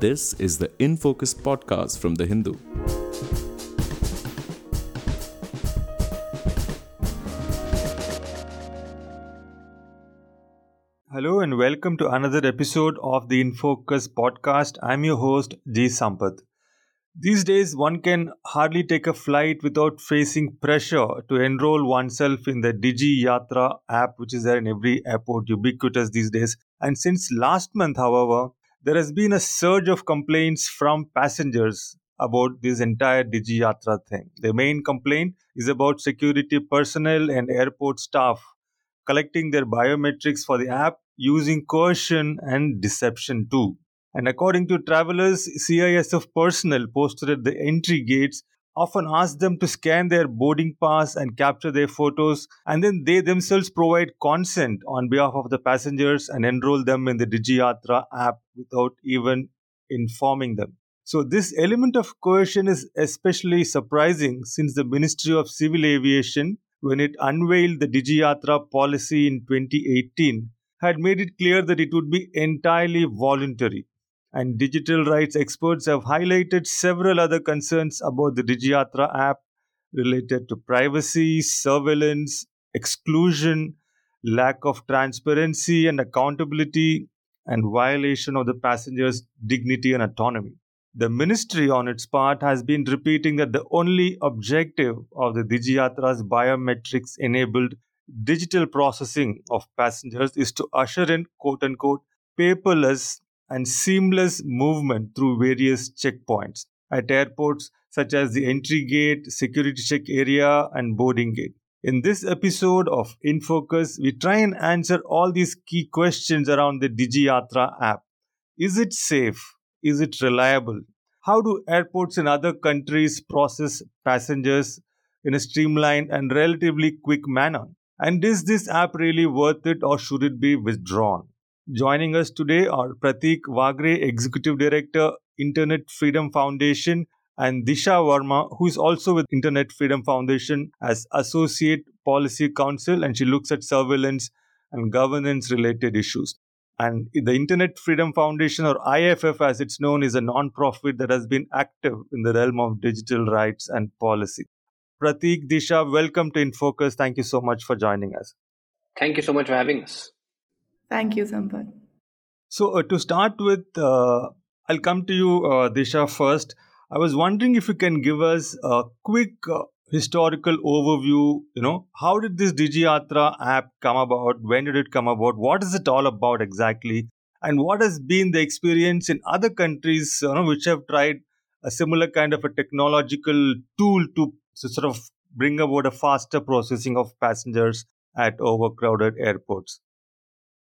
This is the In Focus podcast from The Hindu. Hello and welcome to another episode of the InFocus podcast. I'm your host, G. Sampath. These days, one can hardly take a flight without facing pressure to enroll oneself in the Digi Yatra app, which is there in every airport, ubiquitous these days. And since last month, however, there has been a surge of complaints from passengers about this entire Digi Yatra thing. The main complaint is about security personnel and airport staff collecting their biometrics for the app using coercion and deception too. And according to travelers, CISF personnel posted at the entry gates often ask them to scan their boarding pass and capture their photos, and then they themselves provide consent on behalf of the passengers and enroll them in the DigiYatra app without even informing them. So, this element of coercion is especially surprising since the Ministry of Civil Aviation, when it unveiled the DigiYatra policy in 2018, had made it clear that it would be entirely voluntary. And digital rights experts have highlighted several other concerns about the DigiYatra app related to privacy, surveillance, exclusion, lack of transparency and accountability, and violation of the passenger's dignity and autonomy. The ministry, on its part, has been repeating that the only objective of the DigiYatra's biometrics enabled digital processing of passengers is to usher in quote unquote paperless and seamless movement through various checkpoints at airports such as the entry gate, security check area, and boarding gate. In this episode of InFocus, we try and answer all these key questions around the DigiYatra app. Is it safe? Is it reliable? How do airports in other countries process passengers in a streamlined and relatively quick manner? And is this app really worth it or should it be withdrawn? Joining us today are Pratik Waghre, Executive Director, Internet Freedom Foundation, and Disha Verma, who is also with Internet Freedom Foundation as Associate Policy Counsel, and she looks at surveillance and governance related issues. And the Internet Freedom Foundation, or IFF as it's known, is a non-profit that has been active in the realm of digital rights and policy. Pratik, Disha, welcome to InFocus. Thank you so much for joining us. Thank you so much for having us. Thank you, Sampath. So, uh, to start with, uh, I'll come to you, uh, Disha, first. I was wondering if you can give us a quick uh, historical overview. You know, how did this DigiYatra app come about? When did it come about? What is it all about exactly? And what has been the experience in other countries, you know, which have tried a similar kind of a technological tool to, to sort of bring about a faster processing of passengers at overcrowded airports?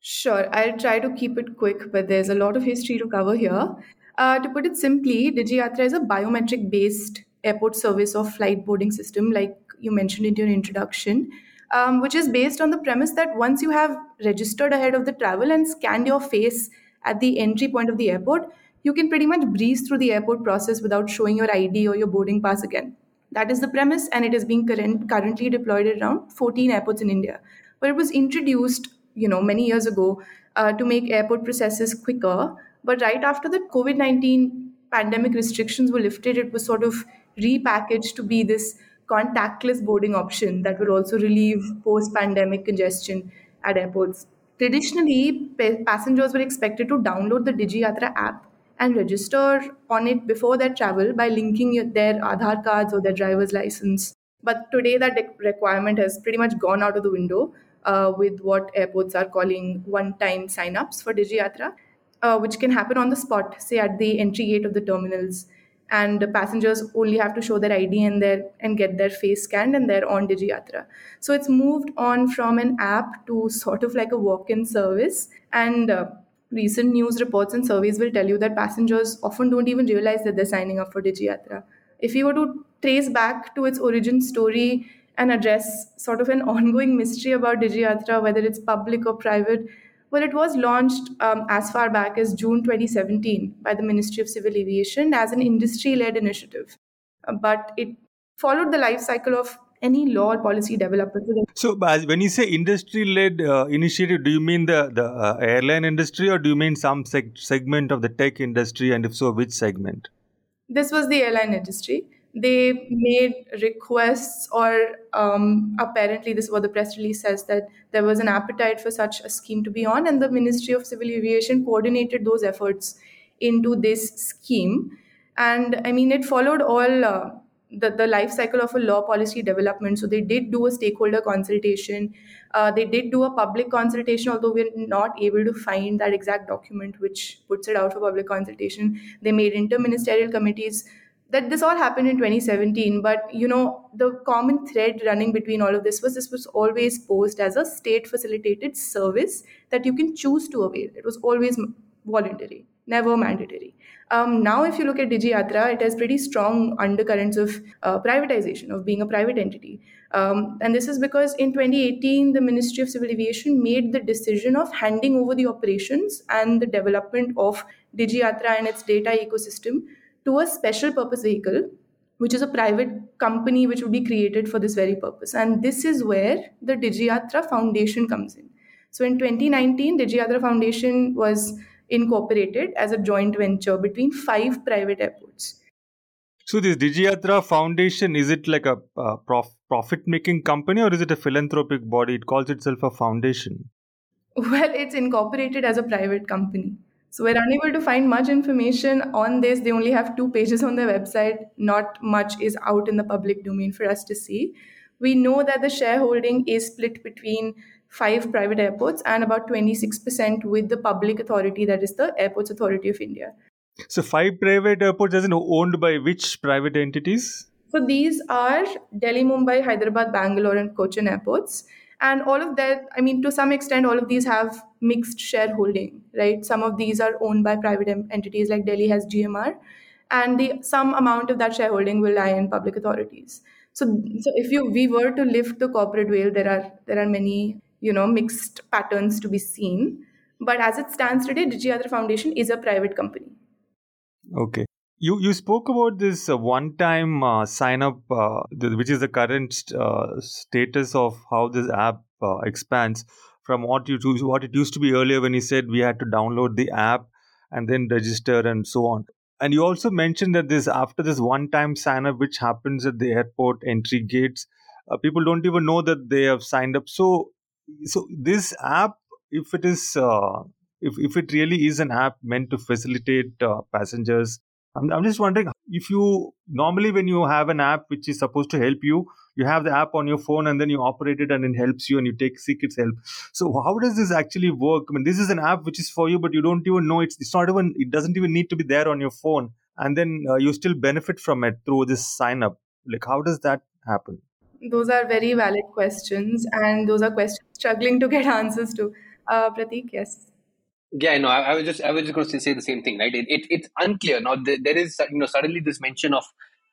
Sure, I'll try to keep it quick, but there's a lot of history to cover here. Uh, to put it simply, DigiYatra is a biometric based airport service or flight boarding system, like you mentioned in your introduction, um, which is based on the premise that once you have registered ahead of the travel and scanned your face at the entry point of the airport, you can pretty much breeze through the airport process without showing your ID or your boarding pass again. That is the premise, and it is being current, currently deployed at around 14 airports in India. But it was introduced you know many years ago uh, to make airport processes quicker. But right after the covid-19 pandemic restrictions were lifted it was sort of repackaged to be this contactless boarding option that will also relieve post pandemic congestion at airports. Traditionally pa- passengers were expected to download the digiyatra app and register on it before their travel by linking their Aadhaar cards or their driver's license. But today, that requirement has pretty much gone out of the window uh, with what airports are calling one-time sign-ups for DigiYatra, uh, which can happen on the spot, say at the entry gate of the terminals. And the passengers only have to show their ID and their and get their face scanned, and they're on DigiYatra. So it's moved on from an app to sort of like a walk-in service. And uh, recent news reports and surveys will tell you that passengers often don't even realize that they're signing up for DigiYatra. If you were to trace back to its origin story, and address sort of an ongoing mystery about DigiYatra, whether it's public or private. Well, it was launched um, as far back as June 2017 by the Ministry of Civil Aviation as an industry led initiative. Uh, but it followed the life cycle of any law or policy development. So, when you say industry-led uh, initiative, do you mean the the uh, airline industry, or do you mean some seg- segment of the tech industry, and if so, which segment? This was the airline industry. They made requests, or um, apparently, this is what the press release says that there was an appetite for such a scheme to be on, and the Ministry of Civil Aviation coordinated those efforts into this scheme. And I mean, it followed all. Uh, the, the life cycle of a law policy development. So they did do a stakeholder consultation. Uh, they did do a public consultation, although we're not able to find that exact document which puts it out for public consultation. They made interministerial committees. That this all happened in 2017, but you know the common thread running between all of this was this was always posed as a state facilitated service that you can choose to avail. It was always voluntary, never mandatory. Um, now, if you look at DigiYatra, it has pretty strong undercurrents of uh, privatization, of being a private entity. Um, and this is because in 2018, the Ministry of Civil Aviation made the decision of handing over the operations and the development of DigiYatra and its data ecosystem to a special purpose vehicle, which is a private company which would be created for this very purpose. And this is where the DigiYatra Foundation comes in. So in 2019, DigiYatra Foundation was incorporated as a joint venture between five private airports. So this DigiYatra Foundation is it like a uh, prof- profit-making company or is it a philanthropic body? It calls itself a foundation. Well, it's incorporated as a private company. So we're unable to find much information on this. They only have two pages on their website. Not much is out in the public domain for us to see. We know that the shareholding is split between five private airports and about 26% with the public authority, that is the Airports Authority of India. So, five private airports as are owned by which private entities? So, these are Delhi, Mumbai, Hyderabad, Bangalore, and Cochin airports. And all of that, I mean, to some extent, all of these have mixed shareholding, right? Some of these are owned by private entities, like Delhi has GMR, and the some amount of that shareholding will lie in public authorities. So, so if you we were to lift the corporate veil, there are there are many you know mixed patterns to be seen but as it stands today DigiYatra Foundation is a private company. Okay. You you spoke about this uh, one time uh, sign up, uh, which is the current uh, status of how this app uh, expands from what you what it used to be earlier when you said we had to download the app and then register and so on. And you also mentioned that this after this one time sign up, which happens at the airport entry gates, uh, people don't even know that they have signed up. So so this app if it is if, if it really is an app meant to facilitate uh, passengers I'm, I'm just wondering if you normally when you have an app which is supposed to help you you have the app on your phone and then you operate it and it helps you and you take seek its help so how does this actually work i mean this is an app which is for you but you don't even know it's it's not even it doesn't even need to be there on your phone and then uh, you still benefit from it through this sign up like how does that happen those are very valid questions, and those are questions struggling to get answers to. Uh, Pratik, yes. Yeah, no, I, I was just I was just going to say the same thing, right? It, it it's unclear now. There, is you know suddenly this mention of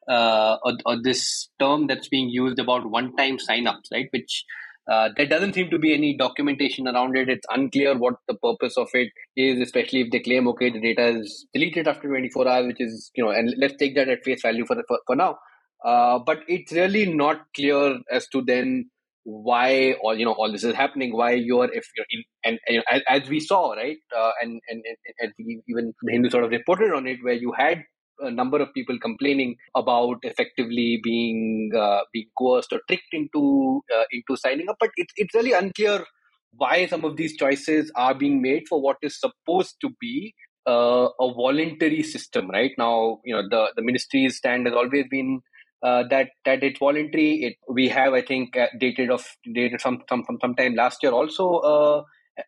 uh, or, or this term that's being used about one-time sign-ups, right? Which uh, there doesn't seem to be any documentation around it. It's unclear what the purpose of it is, especially if they claim, okay, the data is deleted after 24 hours, which is, you know, and let's take that at face value for, the, for, for now. Uh, but it's really not clear as to then why all you know all this is happening why you're if you're in and, and as, as, we saw right uh, and, and and even the hindu sort of reported on it where you had a number of people complaining about effectively being uh, being coerced or tricked into uh, into signing up. But it's it's really unclear why some of these choices are being made for what is supposed to be uh, a voluntary system right? Now you know the the ministry's stand has always been uh, that that it's voluntary. It we have I think uh, dated of dated some some from sometime last year also uh,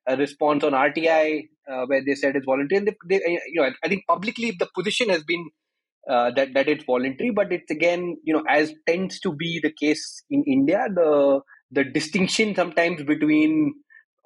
a response on RTI uh, where they said it's voluntary. And they, they, uh, you know I think publicly the position has been uh, that that it's voluntary, but it's again you know as tends to be the case in India the the distinction sometimes between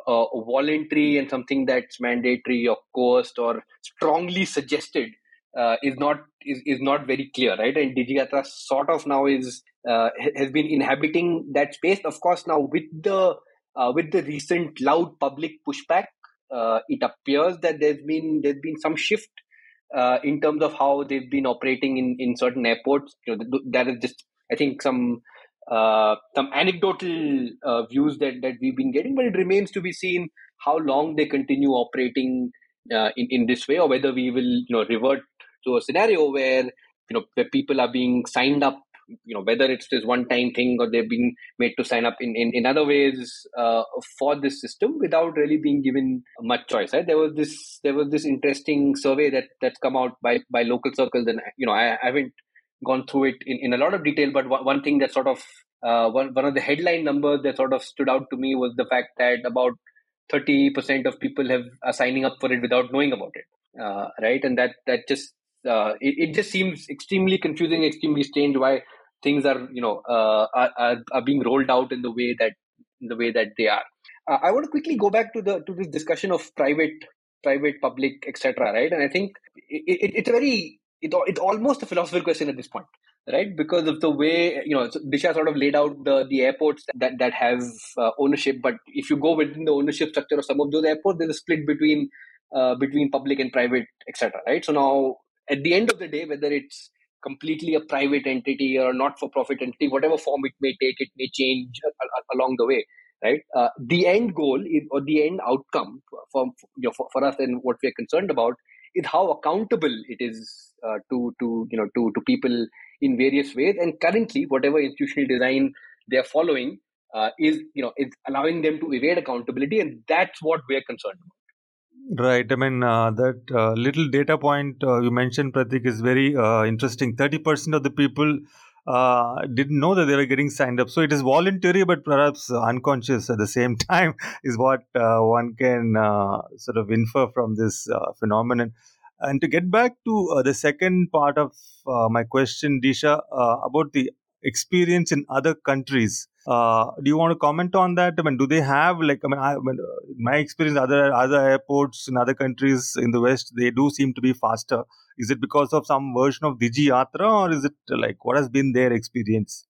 voluntary and something that's mandatory or coerced or strongly suggested uh, is not is, is not very clear, right? And DigiYatra sort of now is uh, has been inhabiting that space. Of course, now with the uh, with the recent loud public pushback, uh, it appears that there's been there's been some shift uh, in terms of how they've been operating in, in certain airports. You know, that is just I think some uh, some anecdotal views that, that we've been getting, but it remains to be seen how long they continue operating in, in this way or whether we will you know revert to a scenario where you know where people are being signed up you know whether it's this one time thing or they're being made to sign up in in, in other ways uh, for this system without really being given much choice right? There was this there was this interesting survey that that's come out by by LocalCircles and you know i, I haven't gone through it in, in a lot of detail but one thing that sort of uh, one, one of the headline numbers that sort of stood out to me was the fact that about 30% of people have are signing up for it without knowing about it uh, right? And that that just uh, it, it just seems extremely confusing extremely strange why things are you know uh, are, are, being rolled out in the way that the way that they are. Uh, i want to quickly go back to the to this discussion of private private public etc right? And i think it, it, it's a very it, it's almost a philosophical question at this point right? Because of the way you know disha sort of laid out the the airports that that have uh, ownership but if you go within the ownership structure of some of those airports there's a split between uh, between public and private etc right? So now at the end of the day whether it's completely a private entity or a not for profit entity whatever form it may take it may change along the way right? Uh, the end goal is, or the end outcome for, you know, for, for us and what we're concerned about is how accountable it is uh, to to you know to to people in various ways. And currently whatever institutional design they're following uh, is you know is allowing them to evade accountability. And that's what we're concerned about Right. I mean, uh, that uh, little data point uh, you mentioned, Pratik, is very uh, interesting. 30% of the people uh, didn't know that they were getting signed up. So it is voluntary, but perhaps unconscious at the same time, is what uh, one can sort of infer from this phenomenon. And to get back to the second part of my question, Disha, about the experience in other countries. Uh, do you want to comment on that? I mean, do they have like I mean, I, I mean, my experience other other airports in other countries in the West they do seem to be faster. Is it because of some version of Digi Yatra or is it like what has been their experience?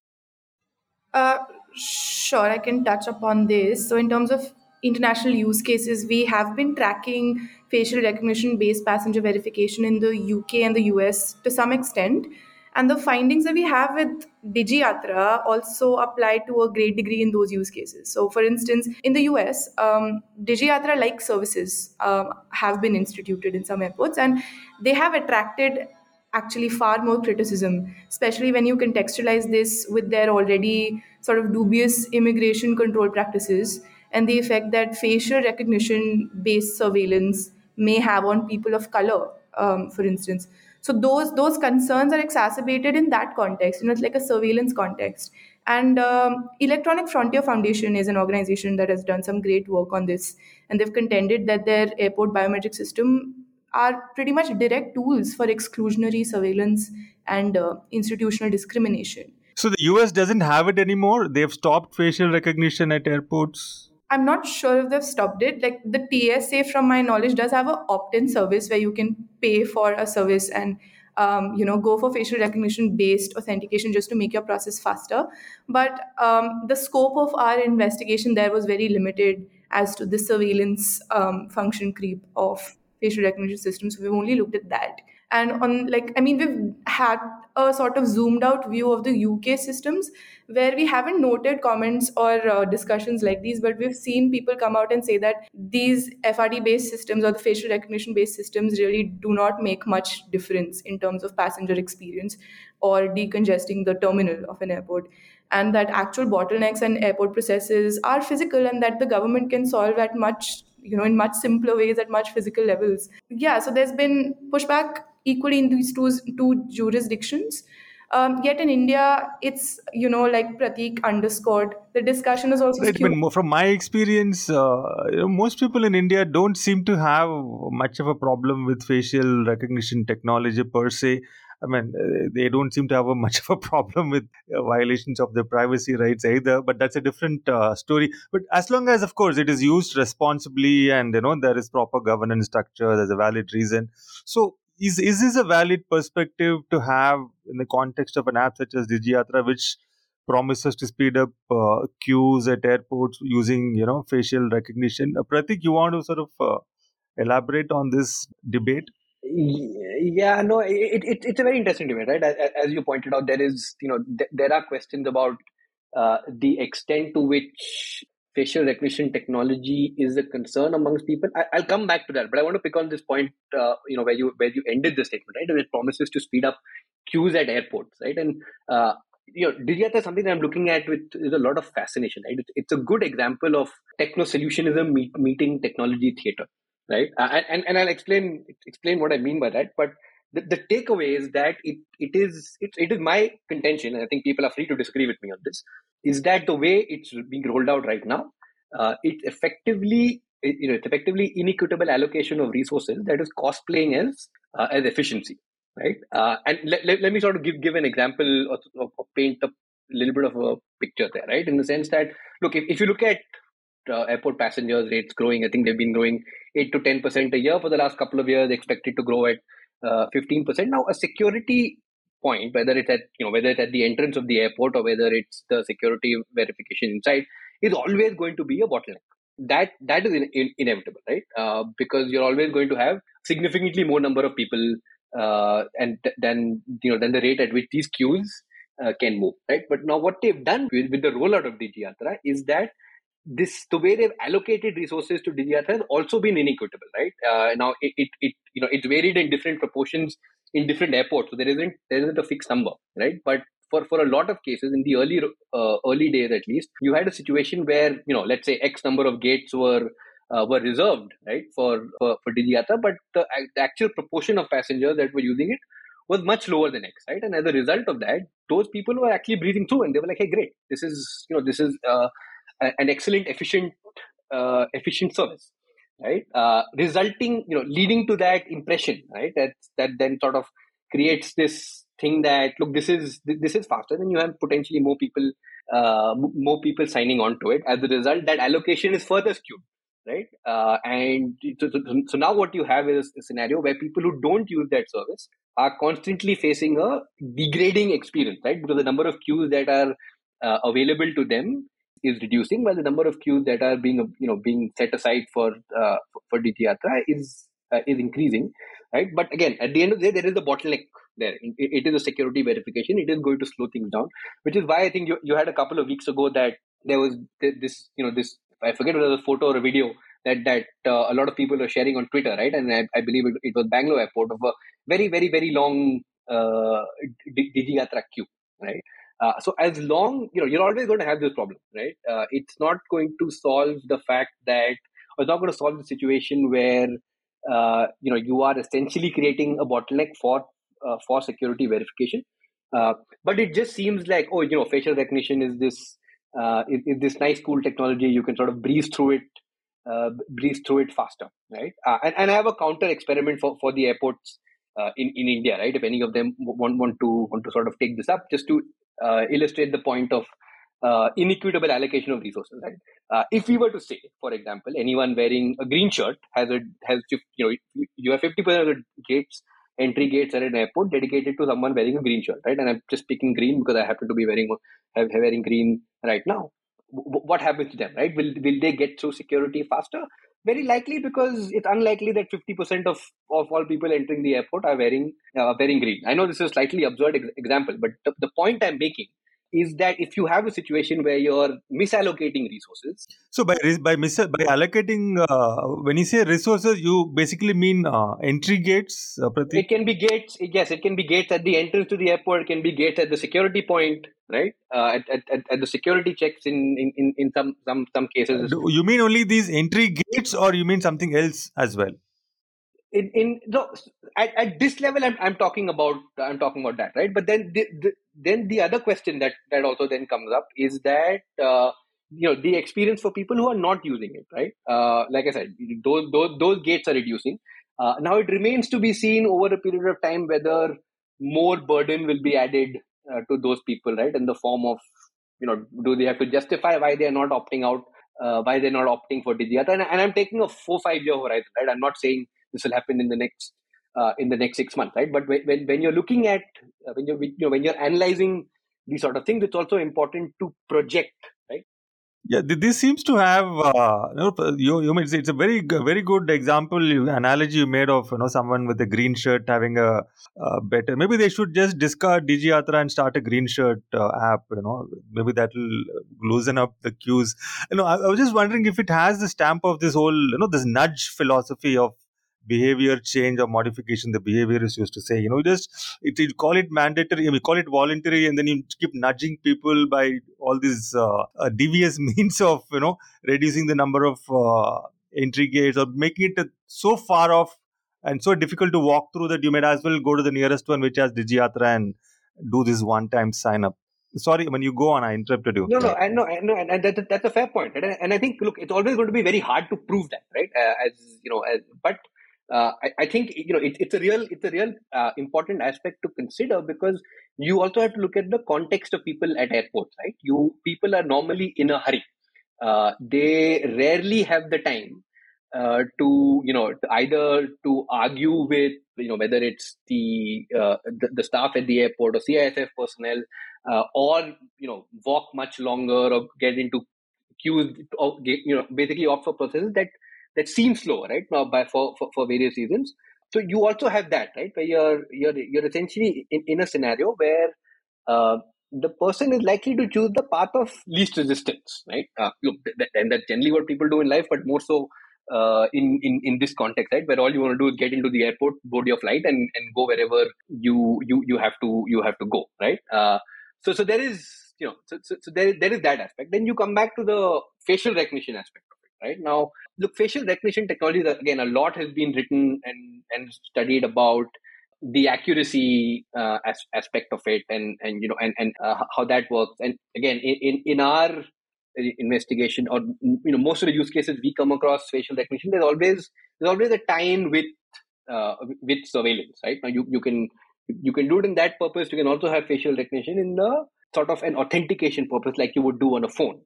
Uh, sure, I can touch upon this. So in terms of international use cases, we have been tracking facial recognition based passenger verification in the UK and the US to some extent. And the findings that we have with DigiYatra also apply to a great degree in those use cases. So, for instance, in the US, um, DigiYatra like services um, have been instituted in some airports and they have attracted actually far more criticism, especially when you contextualize this with their already sort of dubious immigration control practices and the effect that facial recognition based surveillance may have on people of color, um, for instance so those those concerns are exacerbated in that context you know it's like a surveillance context. And um, electronic frontier foundation is an organization that has done some great work on this. And they've contended that their airport biometric system are pretty much direct tools for exclusionary surveillance and uh, institutional discrimination. So the us doesn't have it anymore? They've stopped facial recognition at airports I'm not sure if they've stopped it. Like the TSA, from my knowledge, does have an opt-in service where you can pay for a service and um, you know go for facial recognition based authentication just to make your process faster. But um, the scope of our investigation there was very limited as to the surveillance um, function creep of facial recognition systems. We've only looked at that and on like i mean we've had a sort of zoomed out view of the uk systems where we haven't noted comments or uh, discussions like these but we've seen people come out and say that these frt based systems or the facial recognition based systems really do not make much difference in terms of passenger experience or decongesting the terminal of an airport. And that actual bottlenecks and airport processes are physical and that the government can solve at much you know in much simpler ways at much physical levels. Yeah so there's been pushback equally in these two, two jurisdictions. Um, yet in India, it's you know like Pratik underscored. The discussion is also. Right, from my experience, uh, most people in India don't seem to have much of a problem with facial recognition technology per se. I mean, uh, they don't seem to have a much of a problem with uh, violations of their privacy rights either. But that's a different uh, story. But as long as, of course, it is used responsibly and you know there is proper governance structure, there's a valid reason. So is is this a valid perspective to have in the context of an app such as DigiYatra, which promises to speed up uh, queues at airports using you know facial recognition? Uh, Pratik, you want to sort of uh, elaborate on this debate? Yeah, no, it, it, it's a very interesting debate, right? As, you pointed out, there is you know th- there are questions about uh, the extent to which facial recognition technology is a concern amongst people. I, will come back to that, but I want to pick on this point. Uh, you know, where you where you ended the statement, right? And it promises to speed up queues at airports, right? And uh, you know, Digiyatra is something that I'm looking at with is a lot of fascination, right? It's, it's a good example of techno solutionism meet, meeting technology theater, right? Uh, and and I'll explain explain what I mean by that, but. The, the takeaway is that it, it is it, it is my contention and i think people are free to disagree with me on this is that the way it's being rolled out right now uh, it effectively you know it's effectively inequitable allocation of resources that is cosplaying as uh, as efficiency right? Uh, and let, let, let, me sort of give, give an example or, paint a little bit of a picture there, right? In the sense that, look, if, if you look at uh, airport passengers rates growing, I think they've been growing 8 to 10% a year for the last couple of years, expected to grow at uh, 15%. Now, a security point, whether it's at, you know, whether it's at the entrance of the airport or whether it's the security verification inside, is always going to be a bottleneck that that is in, in, inevitable right uh, because you're always going to have significantly more number of people uh, and th- you know then the rate at which these queues uh, can move, right? But now what they've done with, with the rollout of Digiyatra is that this the way they've allocated resources to Digiyatra has also been inequitable, right? Uh, now it, it, it you know it's varied in different proportions in different airports, so there isn't there isn't a fixed number, right? But for, for a lot of cases in the early uh, early days at least, you had a situation where you know let's say X number of gates were uh, were reserved right for for, for but the, the, actual proportion of passengers that were using it was much lower than X, right? And as a result of that, those people were actually breathing through, and they were like, "Hey, great! This is you know this is uh, an excellent, efficient, uh, efficient service." Right, uh, resulting, you know, leading to that impression, right? That that then sort of creates this thing that look, this is this is faster, then you have potentially more people, uh, more people signing on to it. As a result, that allocation is further skewed, right? Uh, and so, so, now what you have is a scenario where people who don't use that service are constantly facing a degrading experience, right? Because the number of queues that are uh, available to them is reducing, while the number of queues that are being you know being set aside for uh, for Digiyatra is uh, is increasing, right? But again, at the end of the day, there is a bottleneck there. It, it is a security verification. It is going to slow things down, which is why I think you, you had a couple of weeks ago that there was this you know this I forget whether it was a photo or a video that that uh, a lot of people are sharing on Twitter, right? And I, I believe it, it, was Bangalore airport of a very very very long uh, queue, right? Uh, so as long you know you're always going to have this problem, right? Uh, it's not going to solve the fact that, or it's not going to solve the situation where uh, you know you are essentially creating a bottleneck for uh, for security verification. Uh, but it just seems like oh you know facial recognition is this is, is, this nice cool technology you can sort of breeze through it breeze through it faster right and, and i have a counter experiment for, for the airports uh, in, in india right if any of them want, want to want to sort of take this up just to uh, illustrate the point of uh, inequitable allocation of resources right if we were to say for example anyone wearing a green shirt has a has you know you have 50% of the gates entry gates at an airport dedicated to someone wearing a green shirt, right? And I'm just picking green because I happen to be wearing wearing green right now. W- what happens to them, right? Will will they get through security faster? Very likely because it's unlikely that 50% of, of all people entering the airport are wearing uh, wearing green. I know this is a slightly absurd ex- example, but the, the point I'm making is that if you have a situation where you're misallocating resources so by by mis- by allocating uh, when you say resources you basically mean uh, entry gates uh, it can be gates yes it can be gates at the entrance to the airport it can be gates at the security point right? Uh, at, at, at the security checks in, in, in some some some cases you mean only these entry gates or you mean something else as well? In in no, at, at this level I'm, I'm talking about i'm talking about that right? But then the, the, then the other question that that also then comes up is that uh, you know the experience for people who are not using it right? Uh, like i said those those, those gates are reducing. Uh, now it remains to be seen over a period of time whether more burden will be added uh, to those people right in the form of you know do they have to justify why they are not opting out uh, why they're not opting for Digiyatra and, and i'm taking a four five year horizon right i'm not saying this will happen in the next uh, in the next six months, right? But when when you're looking at uh, when you're you know when you're analyzing these sort of things, it's also important to project? Yeah, this seems to have uh, you you, you it's, a very very good example analogy you made of you know someone with a green shirt having a, a better maybe they should just discard Digi and start a green shirt uh, app you know maybe that will loosen up the queues. You know I, I was just wondering if it has the stamp of this whole you know this nudge philosophy of behavior change or modification the behavior is used to say you know just it, you call it mandatory we call it voluntary and then you keep nudging people by all these uh, uh, devious means of you know reducing the number of uh, entry gates or making it so far off and so difficult to walk through that you might as well go to the nearest one which has digiyatra and do this one time sign up. Sorry when you go on i interrupted you. No no and no no and, and that, that's a fair point. And, and i think look it's always going to be very hard to prove that right? Uh, as you know as, but uh, I, I, think you know it, it's a real it's a real uh, important aspect to consider because you also have to look at the context of people at airports right? You people are normally in a hurry. Uh, they rarely have the time uh, to you know to either to argue with you know whether it's the uh, the, the, staff at the airport or CISF personnel uh, or you know walk much longer or get into queues or you know basically opt for processes that that seems slow, right? Now, by for, for, for various reasons. So you also have that, right? Where you're you're you're essentially in, in a scenario where uh, the person is likely to choose the path of least resistance, right? Uh, look, that, and that's generally what people do in life, but more so uh, in, in in this context, right, where all you want to do is get into the airport, board your flight, and and go wherever you you you have to you have to go, right? Uh, so so there is you know so, so, so there there is that aspect. Then you come back to the facial recognition aspect right now look facial recognition technology, again a lot has been written and and studied about the accuracy uh, as, aspect of it and and you know and and uh, how that works. And again in in our investigation or you know most of the use cases we come across facial recognition there's always there's always a tie-in with uh, with surveillance right? Now you you can you can do it in that purpose. You can also have facial recognition in the sort of an authentication purpose like you would do on a phone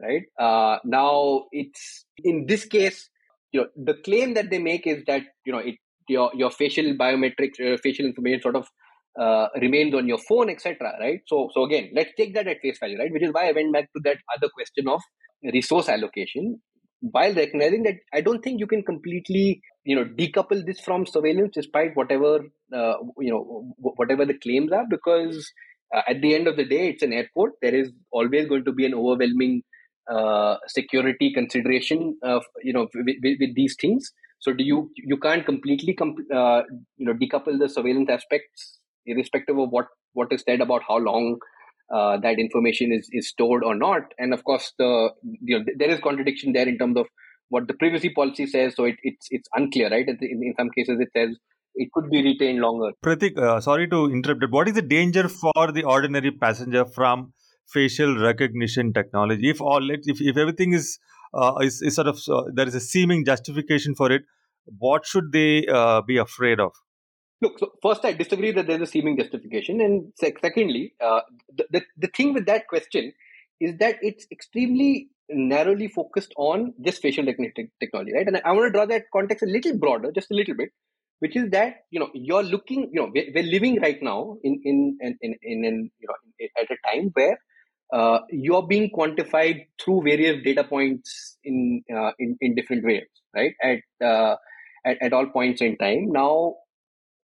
right? Uh, now it's in this case, you know, the claim that they make is that you know it your your facial biometrics, your facial information sort of uh, remains on your phone, etc. Right? So so again, let's take that at face value, right? Which is why I went back to that other question of resource allocation. While recognizing that, I don't think you can completely, you know, decouple this from surveillance, despite whatever, uh, you know, whatever the claims are, because uh, at the end of the day, it's an airport. There is always going to be an overwhelming uh, security consideration of you know with, with, these things so do you you can't completely com- uh, you know decouple the surveillance aspects irrespective of what what is said about how long uh, that information is is stored or not and of course the you know there is contradiction there in terms of what the privacy policy says so it, it's it's unclear right in, in some cases it says it could be retained longer. Pratik, uh, sorry to interrupt. What is the danger for the ordinary passenger from facial recognition technology. If all if, if everything is uh, is, is, sort of uh, there is a seeming justification for it what should they uh, be afraid of? Look so first i disagree that there's a seeming justification. And secondly uh, the, the, the thing with that question is that it's extremely narrowly focused on just facial recognition technology right? And i, I want to draw that context a little broader just a little bit which is that you know you're looking you know we're, we're living right now in in in in, in, in you know at a time where uh, you're being quantified through various data points in uh, in, in different ways, right? At, uh, at at all points in time. Now,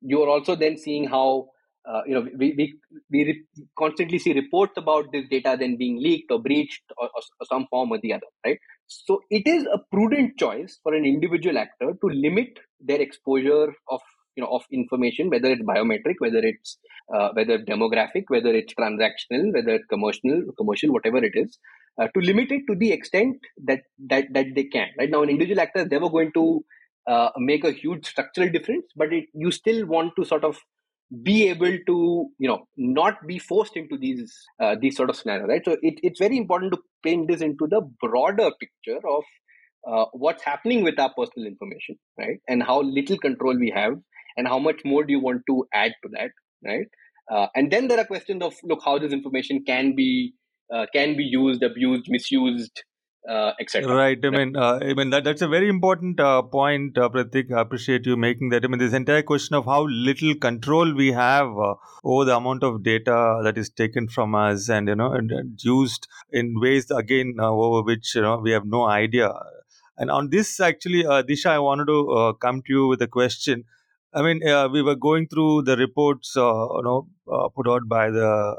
you are also then seeing how uh, you know we we, we re- constantly see reports about this data then being leaked or breached or, or, or some form or the other, right? So it is a prudent choice for an individual actor to limit their exposure of you know of information whether it's biometric whether it's uh, whether demographic whether it's transactional whether it's commercial commercial whatever it is uh, to limit it to the extent that that that they can. Right now an individual actor is never going to uh, make a huge structural difference but it, you still want to sort of be able to you know not be forced into these uh, these sort of scenarios right? So it, it's very important to paint this into the broader picture of uh, what's happening with our personal information right? And how little control we have and how much more do you want to add to that right uh, and then there are questions of look how this information can be uh, can be used abused misused uh, etc. Right. I mean, uh, I mean that, that's a very important uh, point, uh, Pratik. I appreciate you making that. I mean, this entire question of how little control we have uh, over the amount of data that is taken from us, and you know, and, and used in ways again uh, over which you know we have no idea. And on this, actually, uh, Disha, I wanted to uh, come to you with a question. I mean, uh, we were going through the reports, uh, you know, uh, put out by the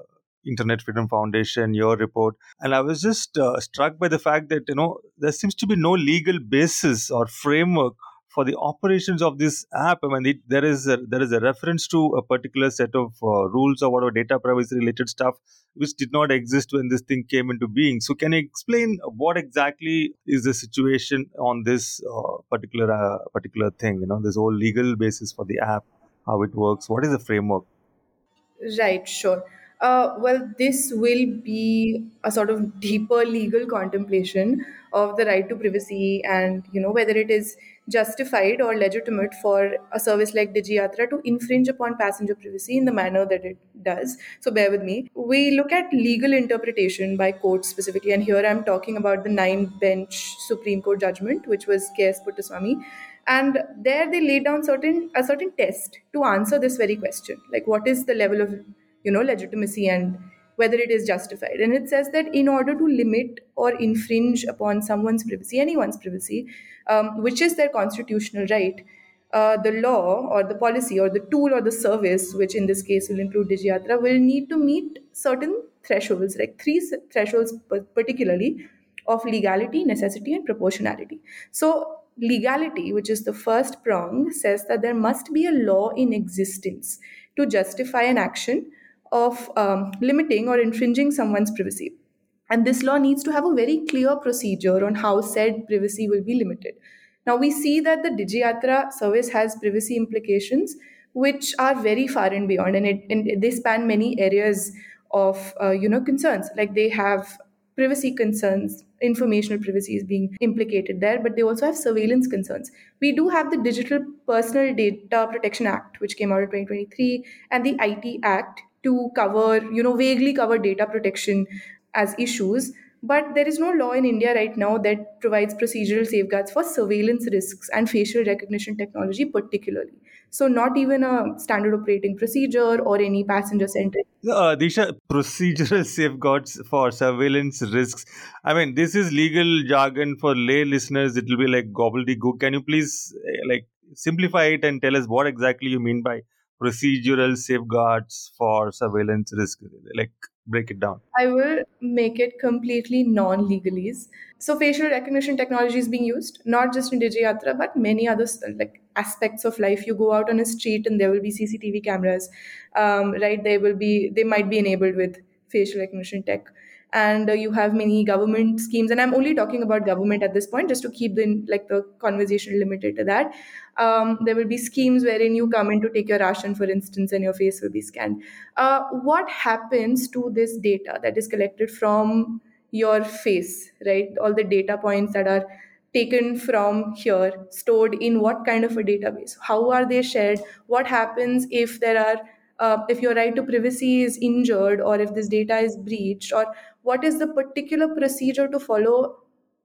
Internet Freedom Foundation, your report, and I was just uh, struck by the fact that you know there seems to be no legal basis or framework for the operations of this app. I mean, it, there is a, there is a reference to a particular set of uh, rules or whatever data privacy related stuff which did not exist when this thing came into being. So, can you explain what exactly is the situation on this uh, particular uh, particular thing? You know, this whole legal basis for the app, how it works, what is the framework? Right, sure. Uh, well, this will be a sort of deeper legal contemplation of the right to privacy and, you know, whether it is justified or legitimate for a service like DigiYatra to infringe upon passenger privacy in the manner that it does. So bear with me. We look at legal interpretation by courts specifically, and here I'm talking about the nine bench Supreme Court judgment, which was K.S. Puttaswamy. And there they laid down certain a certain test to answer this very question. Like what is the level of you know legitimacy and whether it is justified. And it says that in order to limit or infringe upon someone's privacy anyone's privacy um, which is their constitutional right uh, the law or the policy or the tool or the service which in this case will include digiyatra will need to meet certain thresholds like three thresholds particularly of legality necessity and proportionality. So legality which is the first prong says that there must be a law in existence to justify an action of um, limiting or infringing someone's privacy. And this law needs to have a very clear procedure on how said privacy will be limited. Now, we see that the DigiYatra service has privacy implications which are very far and beyond, and, it, and they span many areas of uh, you know concerns. Like they have privacy concerns, informational privacy is being implicated there, but they also have surveillance concerns. We do have the Digital Personal Data Protection Act, which came out in 2023, and the IT Act to cover, you know, vaguely cover data protection as issues. But there is no law in India right now that provides procedural safeguards for surveillance risks and facial recognition technology, particularly. So, not even a standard operating procedure or any passenger centric Uh, Disha, procedural safeguards for surveillance risks. I mean, this is legal jargon for lay listeners. It will be like gobbledygook. Can you please eh, like simplify it and tell us what exactly you mean by procedural safeguards for surveillance risk? Like, break it down. I will make it completely non legalese. So, facial recognition technology is being used not just in DigiYatra, but many other like aspects of life. You go out on a street and there will be CCTV cameras, um, right? They will be, they might be enabled with facial recognition tech. And uh, you have many government schemes, and I'm only talking about government at this point, just to keep the like the conversation limited to that. Um, there will be schemes wherein you come in to take your ration, for instance, and your face will be scanned. Uh, what happens to this data that is collected from your face, right? All the data points that are taken from here, stored in what kind of a database? How are they shared? What happens if there are uh, if your right to privacy is injured or if this data is breached or what is the particular procedure to follow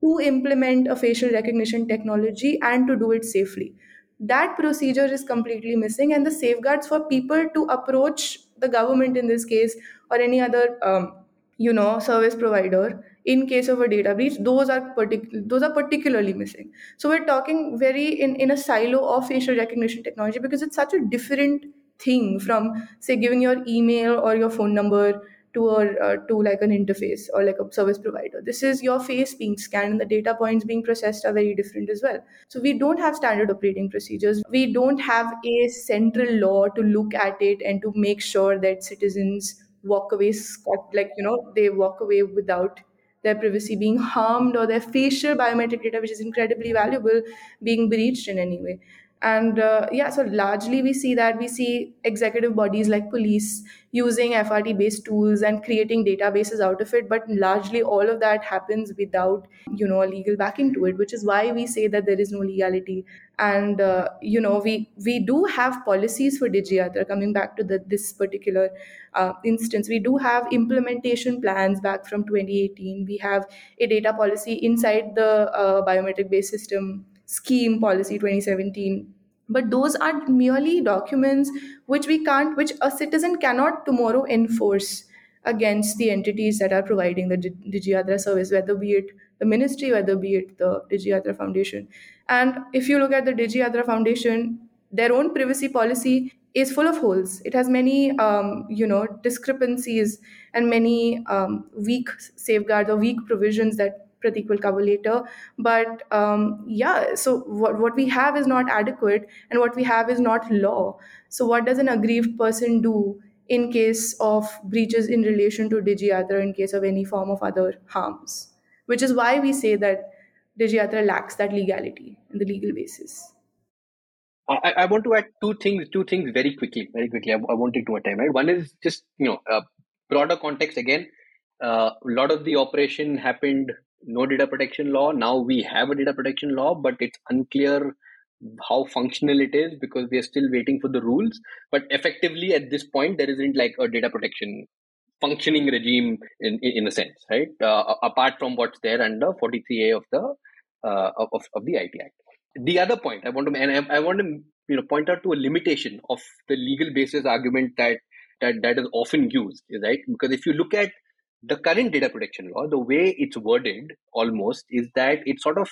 to implement a facial recognition technology and to do it safely. That procedure is completely missing and the safeguards for people to approach the government in this case or any other um, you know service provider in case of a data breach those are partic- those are particularly missing. So we're talking very in, in a silo of facial recognition technology because it's such a different thing from say giving your email or your phone number to a uh, to like an interface or like a service provider. This is your face being scanned and the data points being processed are very different as well. So we don't have standard operating procedures. We don't have a central law to look at it and to make sure that citizens walk away scot like you know they walk away without their privacy being harmed or their facial biometric data which is incredibly valuable being breached in any way and uh, yeah so largely we see that we see executive bodies like police using frt based tools and creating databases out of it but largely all of that happens without you know a legal backing to it which is why we say that there is no legality. And uh, you know we we do have policies for digiyatra coming back to the, this particular uh, instance. We do have implementation plans back from 2018 we have a data policy inside the uh, biometric based system scheme policy 2017 but those are merely documents which we can't which a citizen cannot tomorrow enforce against the entities that are providing the Digiyatra service, whether be it the ministry, whether be it the Digiyatra Foundation. And if you look at the Digiyatra Foundation, their own privacy policy is full of holes. It has many, um, you know, discrepancies and many um, weak safeguards or weak provisions that Pratik will cover later. But um, yeah, so what, what we have is not adequate and what we have is not law. So, what does an aggrieved person do in case of breaches in relation to Digiyatra in case of any form of other harms? Which is why we say that Digiyatra lacks that legality and the legal basis. I, I, want to add two things, two things very quickly, very quickly. I, I won't take time. Right, one is just you know uh, broader context again. Uh, a lot of the operation happened no data protection law. Now we have a data protection law, but it's unclear how functional it is because we are still waiting for the rules. But effectively, at this point, there isn't like a data protection functioning regime in in a sense, right? Uh, apart from what's there under 43A of the uh, of of the IT Act. The other point I want to and I, I want to you know point out to a limitation of the legal basis argument that that that is often used, right? Because if you look at the current data protection law, the way it's worded almost is that it sort of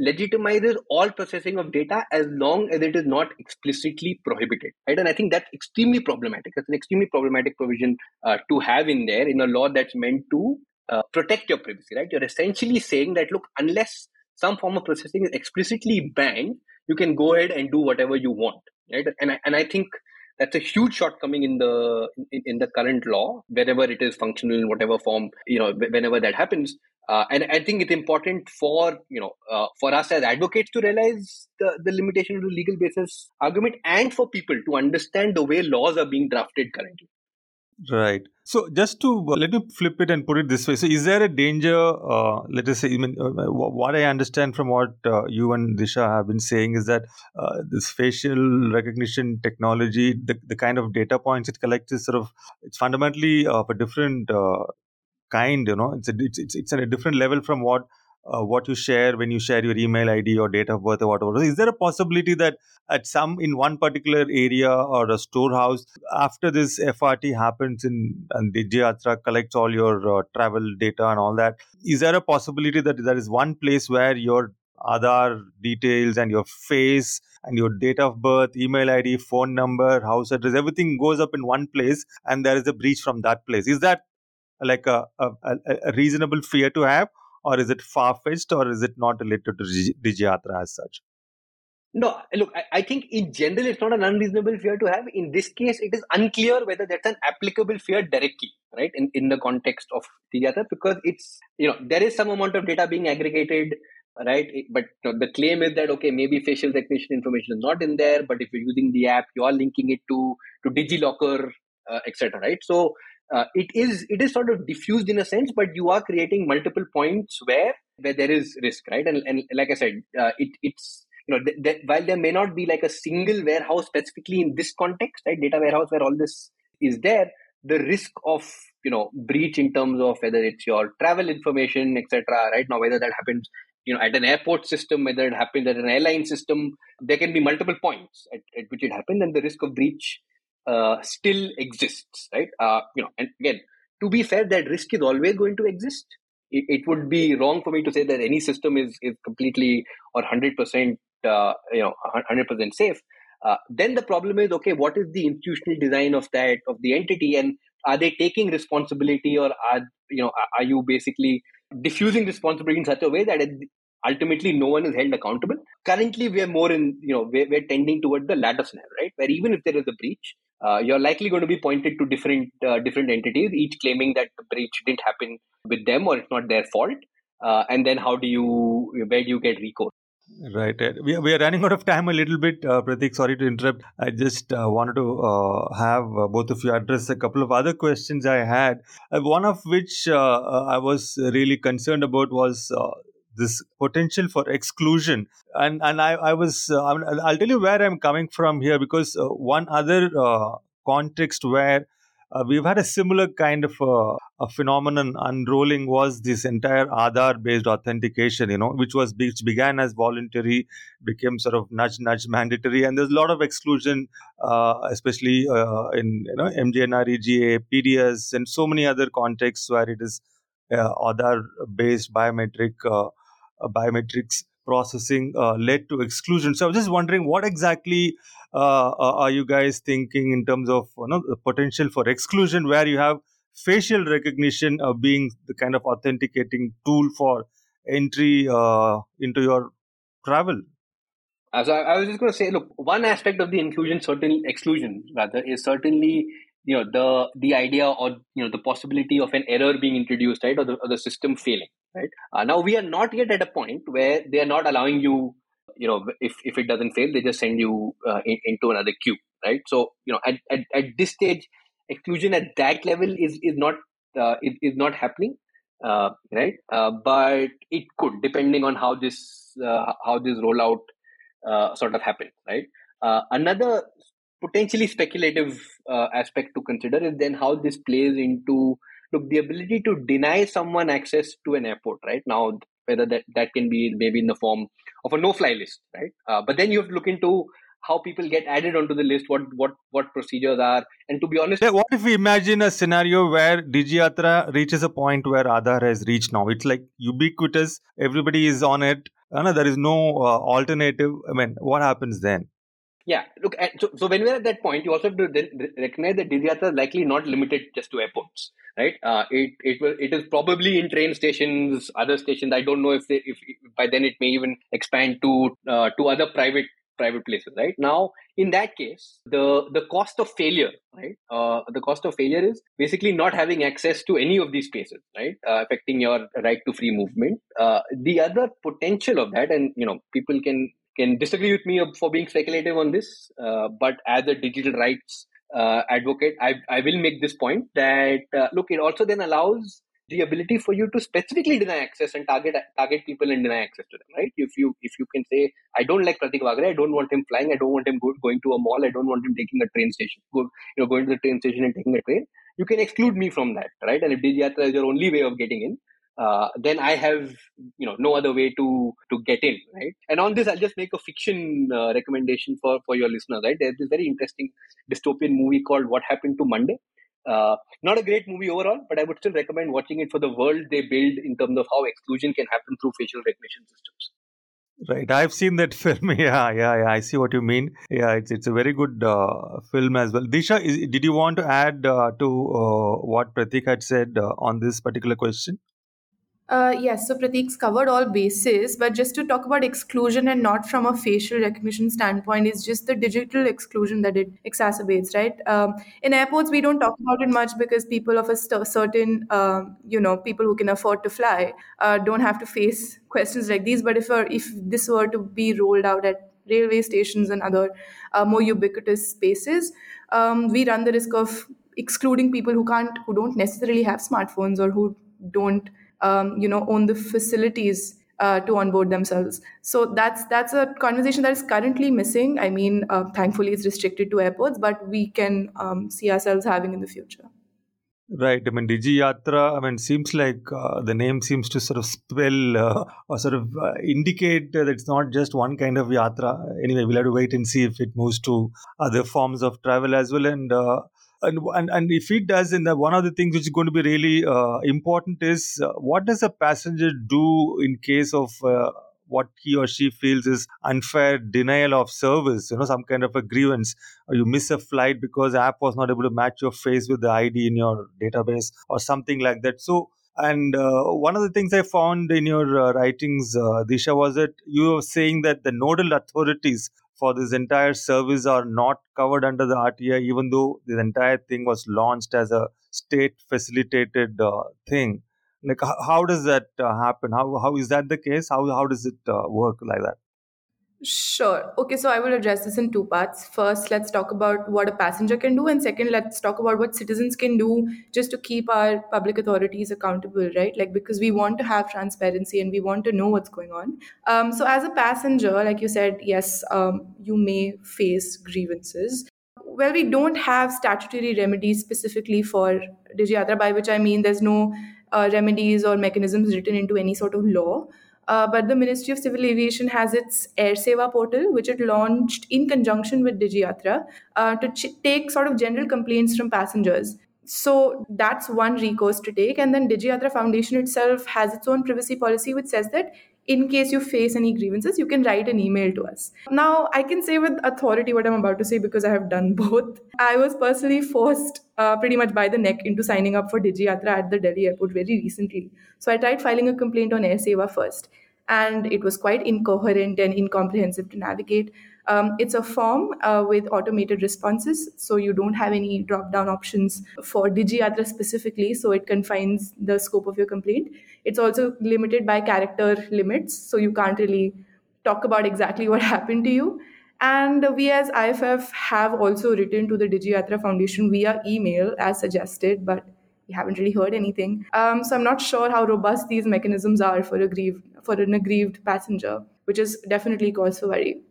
legitimizes all processing of data as long as it is not explicitly prohibited right? And i think that's extremely problematic. That's an extremely problematic provision uh, to have in there in a law that's meant to uh, protect your privacy right? You're essentially saying that look unless some form of processing is explicitly banned you can go ahead and do whatever you want right? And I, and I think that's a huge shortcoming in the in, in, the current law wherever it is functional in whatever form you know whenever that happens. Uh, and i think it's important for you know uh, for us as advocates to realize the, the limitation of the legal basis argument and for people to understand the way laws are being drafted currently Right. So just to uh, let me flip it and put it this way. So is there a danger? Uh, let us say, I mean, uh, what I understand from what uh, you and Disha have been saying is that uh, this facial recognition technology, the, the kind of data points it collects is sort of it's fundamentally of a different uh, kind. You know, it's a, it's it's it's at a different level from what uh, what you share when you share your email ID or date of birth or whatever. Is there a possibility that at some in one particular area or a storehouse, after this FRT happens in and Digiyatra collects all your uh, travel data and all that, is there a possibility that there is one place where your Aadhaar details and your face and your date of birth, email ID, phone number, house address, everything goes up in one place and there is a breach from that place. Is that like a, a, a reasonable fear to have? Or is it far fetched, or is it not related to Digiyatra as such? No, look, I, I, think in general it's not an unreasonable fear to have. In this case, it is unclear whether that's an applicable fear directly, right, in, in the context of Digiyatra, because it's, you know, there is some amount of data being aggregated, right, but the claim is that, okay, maybe facial recognition information is not in there, but if you're using the app, you are linking it to, to DigiLocker, uh, etc., right? So, uh, it is it is sort of diffused in a sense, but you are creating multiple points where where there is risk, right? And and like I said, uh, it it's you know th- th- while there may not be like a single warehouse specifically in this context, right? Data warehouse where all this is there, the risk of you know breach in terms of whether it's your travel information, etc. Right now, whether that happens you know at an airport system whether it happens at an airline system there can be multiple points at, at which it happens and the risk of breach uh, still exists, right? Uh, you know, and again, to be fair, that risk is always going to exist. It, it would be wrong for me to say that any system is is completely or hundred percent, uh, you know, hundred percent safe. Uh, then the problem is, okay, what is the institutional design of that of the entity, and are they taking responsibility, or are you know, are you basically diffusing responsibility in such a way that ultimately no one is held accountable currently we're more in you know we're, we're tending toward the latter scenario right where even if there is a breach uh, you're likely going to be pointed to different uh, different entities each claiming that the breach didn't happen with them or it's not their fault uh, and then how do you where do you get recourse Right, right. We, we are running out of time a little bit, uh, Pratik. Sorry to interrupt. I just uh, wanted to uh, have uh, both of you address a couple of other questions I had. Uh, one of which uh, uh, I was really concerned about was uh, this potential for exclusion. And and I, I was, uh, I'll tell you where I'm coming from here because uh, one other uh, context where uh, we've had a similar kind of uh, a phenomenon unrolling was this entire Aadhaar based authentication, you know, which was which began as voluntary, became sort of nudge nudge mandatory, and there's a lot of exclusion, uh, especially in you know MGNREGA, PDS, and so many other contexts where it is uh, Aadhaar based biometric uh, biometrics processing uh, led to exclusion. So I was just wondering what exactly uh, uh, are you guys thinking in terms of you know, the potential for exclusion where you have facial recognition uh, being the kind of authenticating tool for entry uh, into your travel? Uh, so I, I was just going to say, look, one aspect of the inclusion, certain exclusion rather, is certainly you know the the idea or you know the possibility of an error being introduced, right, or the, or the system failing, right. Uh, now we are not yet at a point where they are not allowing you, you know, if if it doesn't fail, they just send you uh, in, into another queue, right. So you know, at, at, at this stage, exclusion at that level is is not uh, is, is not happening uh, right uh, but it could depending on how this uh, how this rollout uh, sort of happen right uh, another potentially speculative aspect to consider is then how this plays into look the ability to deny someone access to an airport right now whether that, that can be maybe in the form of a no fly list right uh, but then you have to look into how people get added onto the list what what what procedures are and to be honest Yeah, what if we imagine a scenario where Digiyatra reaches a point where Aadhaar has reached now? It's like ubiquitous, everybody is on it. Uh, no, there is no uh, alternative. I mean, what happens then? Yeah, look, so, so when we're at that point, you also have to recognize that Digiyatra is likely not limited just to airports, right? Uh, it it will it is probably in train stations, other stations. I don't know if they if, if by then it may even expand to uh, to other private private places, right? Now, in that case, the the cost of failure, right? Uh, the cost of failure is basically not having access to any of these spaces, right? Uh, affecting your right to free movement. Uh, the other potential of that, and you know, people can can disagree with me for being speculative on this, uh, but as a digital rights uh, advocate, I, I will make this point that uh, look, it also then allows the ability for you to specifically deny access and target target people and deny access to them, right? If you if you can say, I don't like Pratik Waghre, I don't want him flying, I don't want him go, going to a mall, I don't want him taking a train station, go, you know, going to the train station and taking a train, you can exclude me from that, right? And if Digiyatra is your only way of getting in, uh, then I have you know no other way to to get in, right? And on this, I'll just make a fiction uh, recommendation for for your listeners, right? There's this very interesting dystopian movie called What Happened to Monday. Uh, not a great movie overall, but I would still recommend watching it for the world they build in terms of how exclusion can happen through facial recognition systems. Right, I've seen that film. Yeah, yeah, yeah. I see what you mean. Yeah, it's it's a very good uh, film as well. Disha, is, did you want to add uh, to uh, what Pratik had said uh, on this particular question? Uh, yes, so Pratik's covered all bases, but just to talk about exclusion and not from a facial recognition standpoint is just the digital exclusion that it exacerbates, right? Um, in airports, we don't talk about it much because people of a st- certain, um, you know, people who can afford to fly uh, don't have to face questions like these. But if uh, if this were to be rolled out at railway stations and other uh, more ubiquitous spaces, um, we run the risk of excluding people who can't, who don't necessarily have smartphones or who don't um, you know own the facilities uh, to onboard themselves so that's that's a conversation that is currently missing i mean uh, thankfully it's restricted to airports but we can um, see ourselves having in the future Right. I mean, Digi Yatra, I mean, seems like uh, the name seems to sort of spell uh, or sort of uh, indicate that it's not just one kind of yatra. Anyway, we'll have to wait and see if it moves to other forms of travel as well. And uh, and, and and if it does, then one of the things which is going to be really uh, important is uh, what does a passenger do in case of uh, what he or she feels is unfair denial of service, you know, some kind of a grievance, or you miss a flight because app was not able to match your face with the ID in your database or something like that. So, and uh, one of the things I found in your uh, writings, uh, Disha, was that you were saying that the nodal authorities for this entire service are not covered under the RTI, even though the entire thing was launched as a state facilitated uh, thing. Like h- how does that uh, happen? How how is that the case? How how does it uh, work like that Sure. Okay, so I will address this in two parts. First, let's talk about what a passenger can do, and second, let's talk about what citizens can do just to keep our public authorities accountable, right? Like, because we want to have transparency and we want to know what's going on. Um, so, as a passenger, like you said, yes, um, you may face grievances. Well, we don't have statutory remedies specifically for Digi by which I mean there's no uh, remedies or mechanisms written into any sort of law. Uh, but the Ministry of Civil Aviation has its Air Seva portal, which it launched in conjunction with DigiYatra uh, to ch- take sort of general complaints from passengers. So that's one recourse to take. And then DigiYatra Foundation itself has its own privacy policy, which says that in case you face any grievances, you can write an email to us. Now, I can say with authority what I'm about to say because I have done both. I was personally forced uh, pretty much by the neck into signing up for DigiYatra at the Delhi airport very recently. So I tried filing a complaint on Air Seva first and it was quite incoherent and incomprehensive to navigate. Um, it's a form uh, with automated responses, so you don't have any drop down options for DigiYatra specifically, so it confines the scope of your complaint. It's also limited by character limits, so you can't really talk about exactly what happened to you. And we as IFF have also written to the DigiYatra Foundation via email as suggested, but we haven't really heard anything. Um, so I'm not sure how robust these mechanisms are for aggrieved for an aggrieved passenger, which is definitely cause for worry.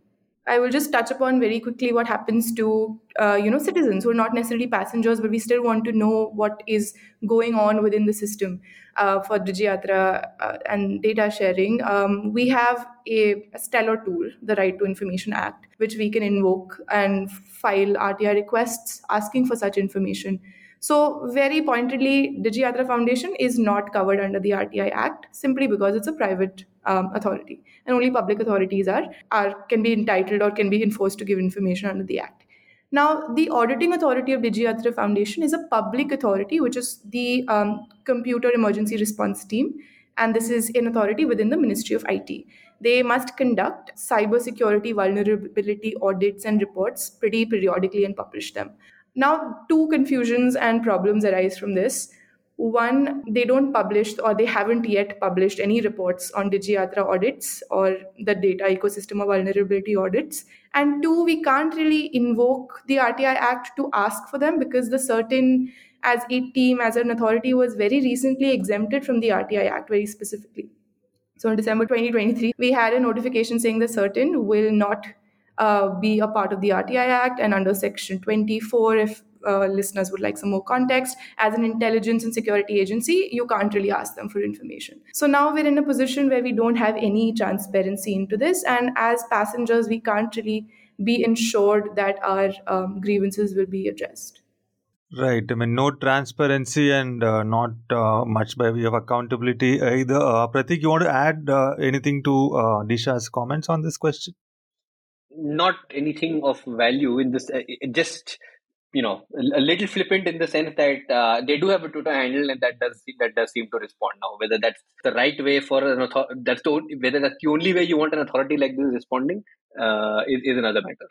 I will just touch upon very quickly what happens to uh, you know citizens who are not necessarily passengers, but we still want to know what is going on within the system uh, for DigiYatra uh, and data sharing. Um, we have a, a, stellar tool, the Right to Information Act, which we can invoke and file RTI requests asking for such information. So, very pointedly, DigiYatra Foundation is not covered under the RTI Act simply because it's a private um, authority, and only public authorities are, are can be entitled or can be enforced to give information under the Act. Now, the auditing authority of DigiYatra Foundation is a public authority, which is the um, Computer Emergency Response Team, and this is an authority within the Ministry of IT. They must conduct cybersecurity vulnerability audits and reports pretty periodically and publish them. Now, two confusions and problems arise from this. One, they don't publish or they haven't yet published any reports on DigiYatra audits or the data ecosystem of vulnerability audits. And two, we can't really invoke the RTI Act to ask for them because the CERT-In as a team, as an authority, was very recently exempted from the RTI Act very specifically. So in December 2023, we had a notification saying the CERT-In will not uh, be a part of the RTI Act. And under Section 24, if uh, listeners would like some more context, as an intelligence and security agency, you can't really ask them for information. So now we're in a position where we don't have any transparency into this. And as passengers, we can't really be ensured that our um, grievances will be addressed. Right. I mean, no transparency and uh, not uh, much by way of accountability either. Uh, Pratik, you want to add uh, anything to uh, Disha's comments on this question? Not anything of value in this. Uh, just you know, a, little flippant in the sense that uh, they do have a Twitter handle, and that does that does seem to respond now. Whether that's the right way for an authority, that's the whether that's the only way you want an authority like this responding uh, is, is another matter.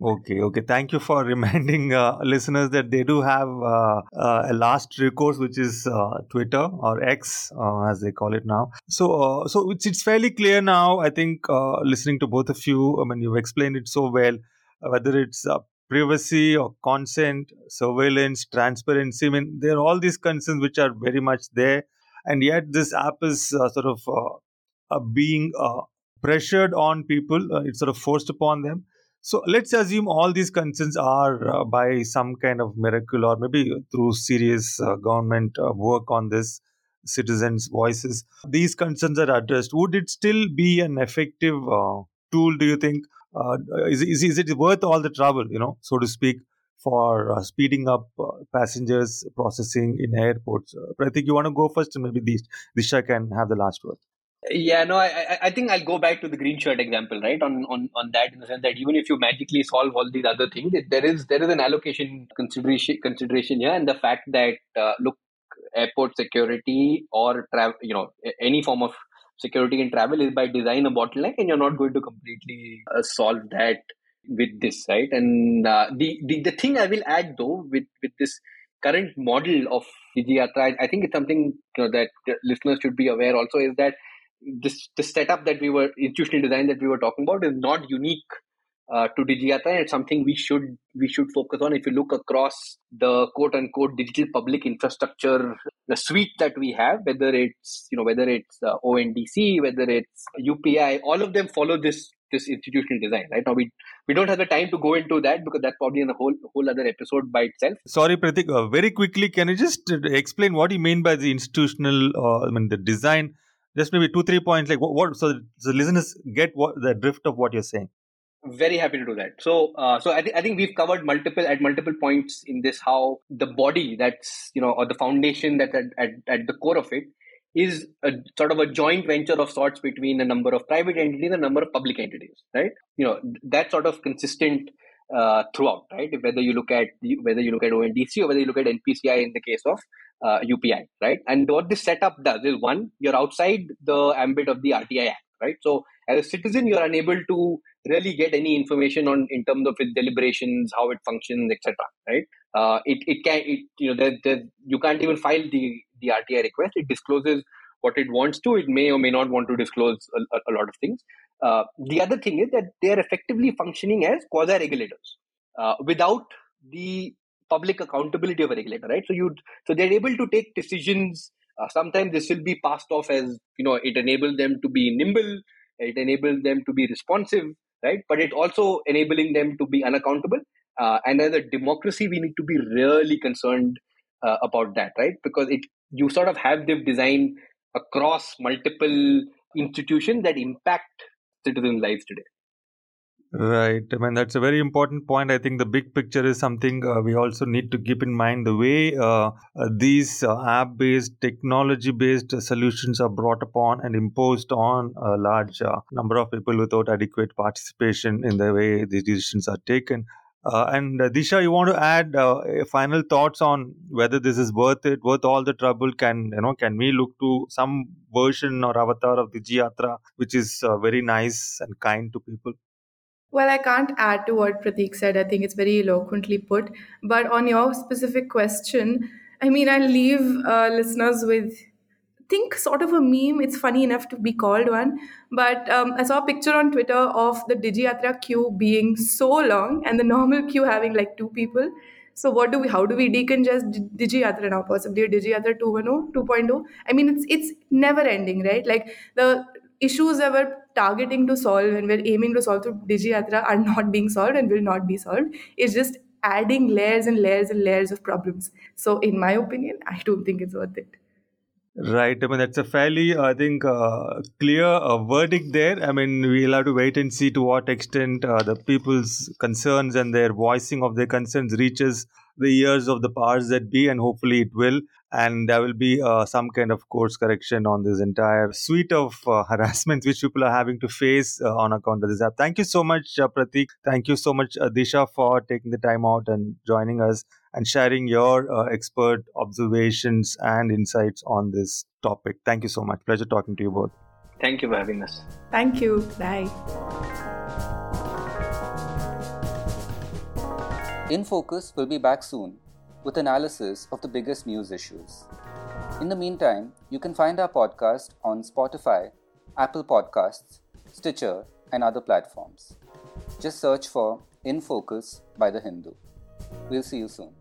Okay, okay. Thank you for reminding uh, listeners that they do have uh, uh, a last recourse, which is uh, Twitter or X, uh, as they call it now. So, uh, so it's, it's fairly clear now. I think listening to both of you, I mean, you've explained it so well. whether it's privacy or consent, surveillance, transparency. I mean, there are all these concerns which are very much there, and yet this app is sort of being pressured on people. it's sort of forced upon them so let's assume all these concerns are uh, by some kind of miracle or maybe through serious uh, government uh, work on this citizens' voices. These concerns are addressed. Would it still be an effective uh, tool, do you think? Uh, is, is, is it worth all the trouble, you know, so to speak, for uh, speeding up passengers processing in airports? I think you want to go first, and maybe Disha can have the last word. Yeah, no, I I think I'll go back to the green shirt example, right? On on on that, in the sense that even if you magically solve all these other things, there is there is an allocation consideration consideration here, and the fact that uh, look, airport security or travel, you know, any form of security in travel is by design a bottleneck, and you're not going to completely uh, solve that with this, right? And uh, the, the the thing I will add though with with this current model of DigiYatra, I think it's something you know that listeners should be aware also is that this the setup that we were institutional design that we were talking about is not unique uh, to Digiyatra. It's something we should we should focus on. If you look across the quote unquote digital public infrastructure, the suite that we have, whether it's you know whether it's uh, ONDC, whether it's UPI, all of them follow this this institutional design. Right now, we we don't have the time to go into that because that's probably in a whole whole other episode by itself. Sorry, Pratik. Uh, very quickly, can you just uh, explain what you mean by the institutional? Uh, I mean the design. Just maybe two three points. Like what? what so the listeners get what the drift of what you're saying. Very happy to do that. So, uh, so I think I think we've covered multiple at multiple points in this how the body that's you know or the foundation that's at, at, at the core of it is a sort of a joint venture of sorts between a number of private entities and a number of public entities, right? You know that sort of consistent uh, throughout, right? Whether you look at whether you look at ONDC or whether you look at NPCI in the case of uh, UPI, right? And what this setup does is one, you're outside the ambit of the RTI Act, right? So as a citizen, you're unable to really get any information on in terms of its deliberations, how it functions, etc. Right? Uh, it it can it, you know there, you can't even file the the RTI request. It discloses what it wants to. It may or may not want to disclose a, a lot of things. Uh, the other thing is that they are effectively functioning as quasi regulators uh, without the public accountability of a regulator, right? So you so they're able to take decisions. Uh, sometimes this will be passed off as you know it enables them to be nimble. It enables them to be responsive right? But it also enabling them to be unaccountable. Uh, and as a democracy, we need to be really concerned uh, about that, right? Because it you sort of have the design across multiple institutions that impact citizen lives today. Right. I mean, that's a very important point. I think the big picture is something uh, we also need to keep in mind. The way uh, uh, these uh, app based, technology based solutions are brought upon and imposed on a large uh, number of people without adequate participation in the way these decisions are taken. Uh, and Disha, you want to add final thoughts on whether this is worth it, worth all the trouble? Can you know? Can we look to some version or avatar of the Digiyatra, which is very nice and kind to people? Well, I can't add to what Pratik said. I think it's very eloquently put. But on your specific question, I mean, I'll leave uh, listeners with think sort of a meme. It's funny enough to be called one. But um, I saw a picture on Twitter of the Digiyatra queue being so long and the normal queue having like two people. So what do we? How do we decongest Digiyatra now? Possibly Digiyatra 2.0, 2.0. I mean, it's it's never ending, right? Like the issues that we're targeting to solve and we're aiming to solve through Digiyatra are not being solved and will not be solved. It's just adding layers and layers and layers of problems. So, in my opinion, I don't think it's worth it. Right. I mean, that's a fairly, I think, uh, clear uh, verdict there. I mean, we'll have to wait and see to what extent uh, the people's concerns and their voicing of their concerns reaches the ears of the powers that be, and hopefully it will. And there will be uh, some kind of course correction on this entire suite of uh, harassments which people are having to face uh, on account of this app. Thank you so much, uh, Pratik. Thank you so much, uh, Disha, for taking the time out and joining us and sharing your uh, expert observations and insights on this topic. Thank you so much. Pleasure talking to you both. Thank you for having us. Thank you. Bye. In Focus will be back soon with analysis of the biggest news issues. In the meantime, you can find our podcast on Spotify, Apple Podcasts, Stitcher, and other platforms. Just search for In Focus by The Hindu. We'll see you soon.